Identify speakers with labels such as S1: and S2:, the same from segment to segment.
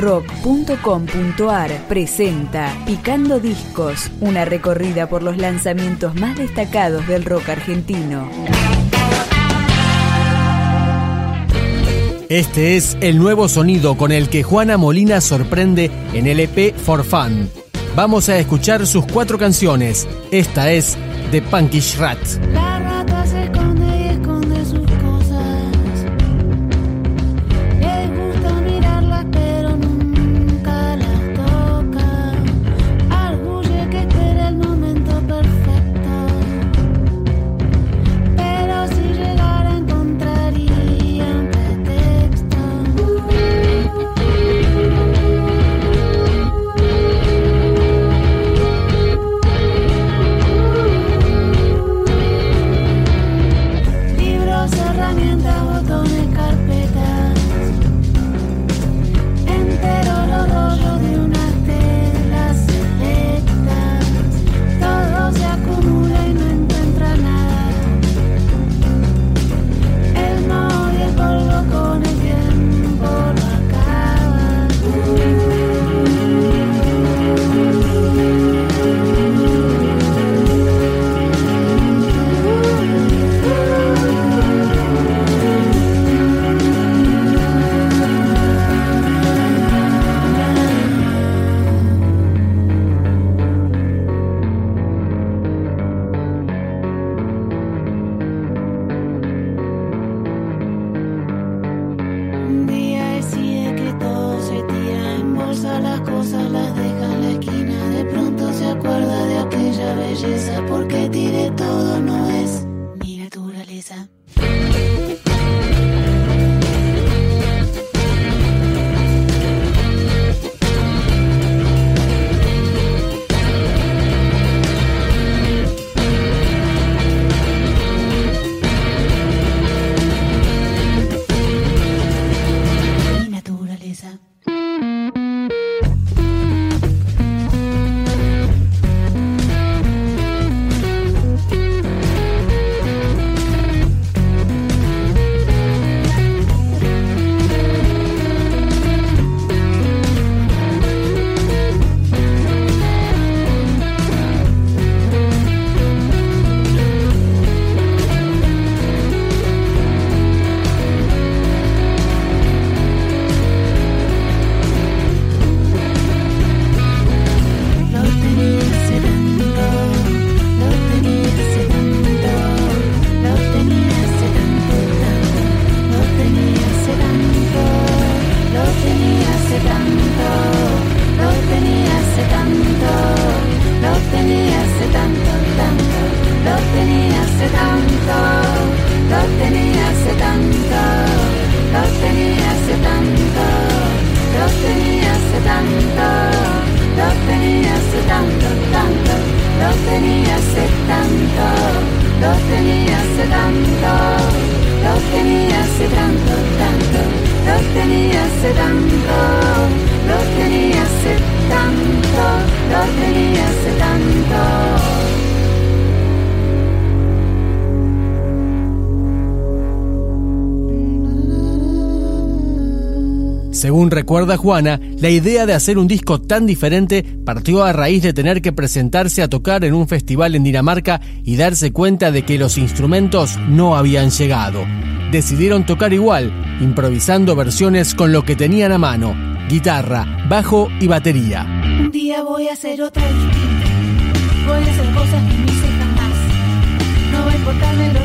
S1: rock.com.ar presenta Picando Discos, una recorrida por los lanzamientos más destacados del rock argentino.
S2: Este es el nuevo sonido con el que Juana Molina sorprende en el EP For Fun. Vamos a escuchar sus cuatro canciones. Esta es The Punkish Rat. Según recuerda Juana, la idea de hacer un disco tan diferente partió a raíz de tener que presentarse a tocar en un festival en Dinamarca y darse cuenta de que los instrumentos no habían llegado. Decidieron tocar igual, improvisando versiones con lo que tenían a mano, guitarra, bajo y batería.
S3: Un día voy a hacer otra distinta. Voy a hacer cosas que no hice jamás. No va a importarme lo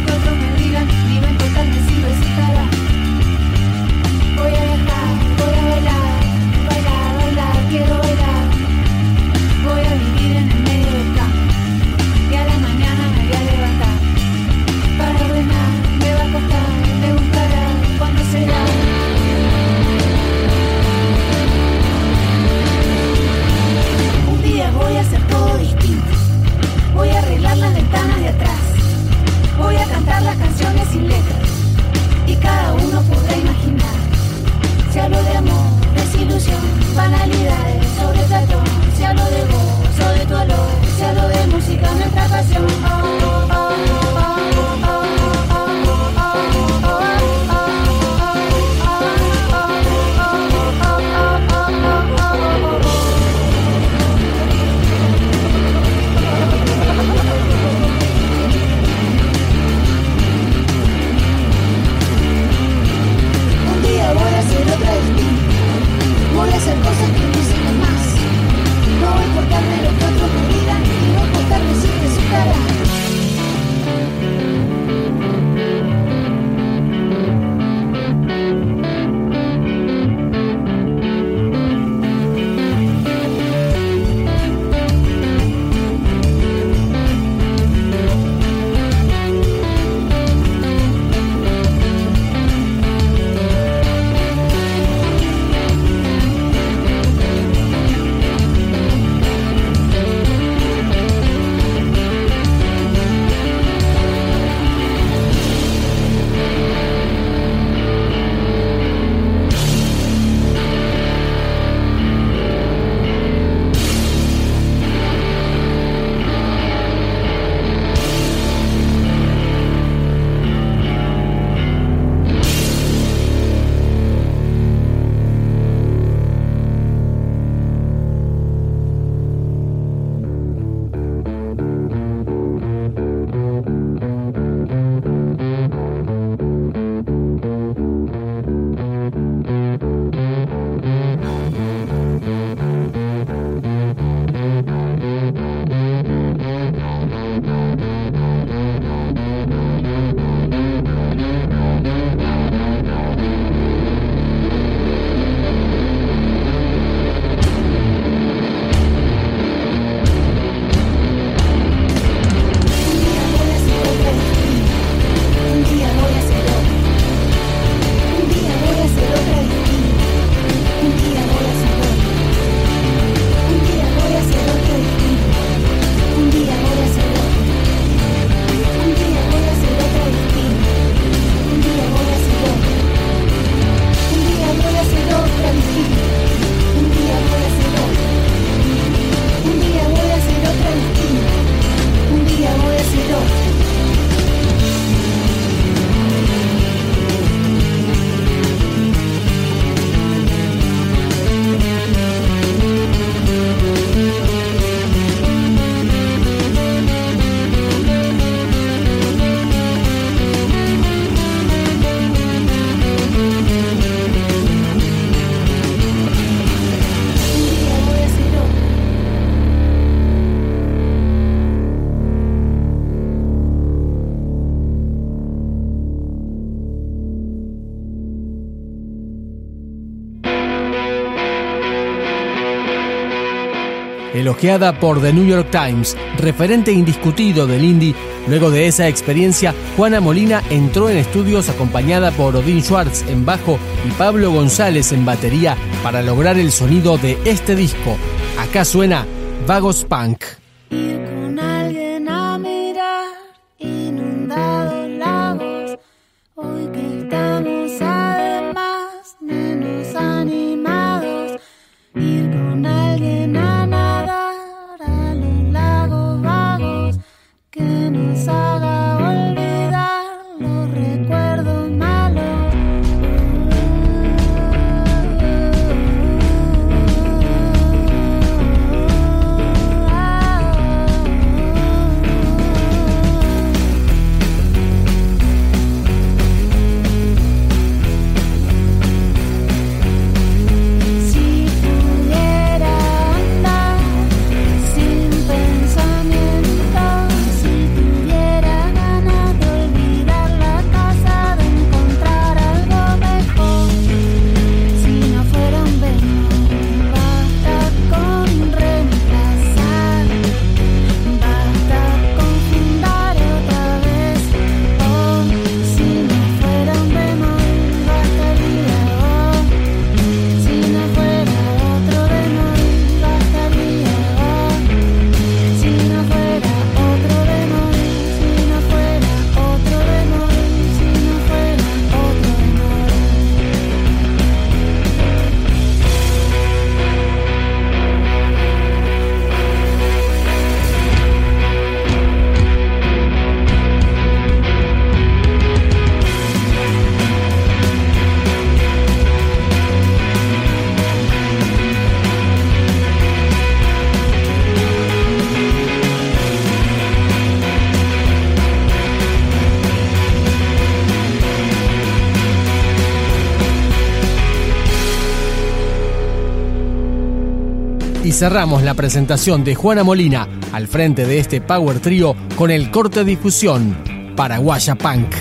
S2: elogiada por The New York Times, referente indiscutido del indie. Luego de esa experiencia, Juana Molina entró en estudios acompañada por Odín Schwartz en bajo y Pablo González en batería para lograr el sonido de este disco. Acá suena Vagos Punk. Y cerramos la presentación de Juana Molina al frente de este Power Trio con el corte difusión Paraguaya Punk.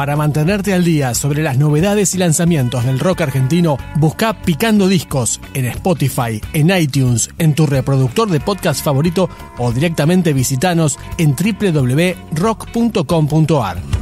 S2: Para mantenerte al día sobre las novedades y lanzamientos del rock argentino, busca Picando Discos en Spotify, en iTunes, en tu reproductor de podcast favorito o directamente visitanos en www.rock.com.ar.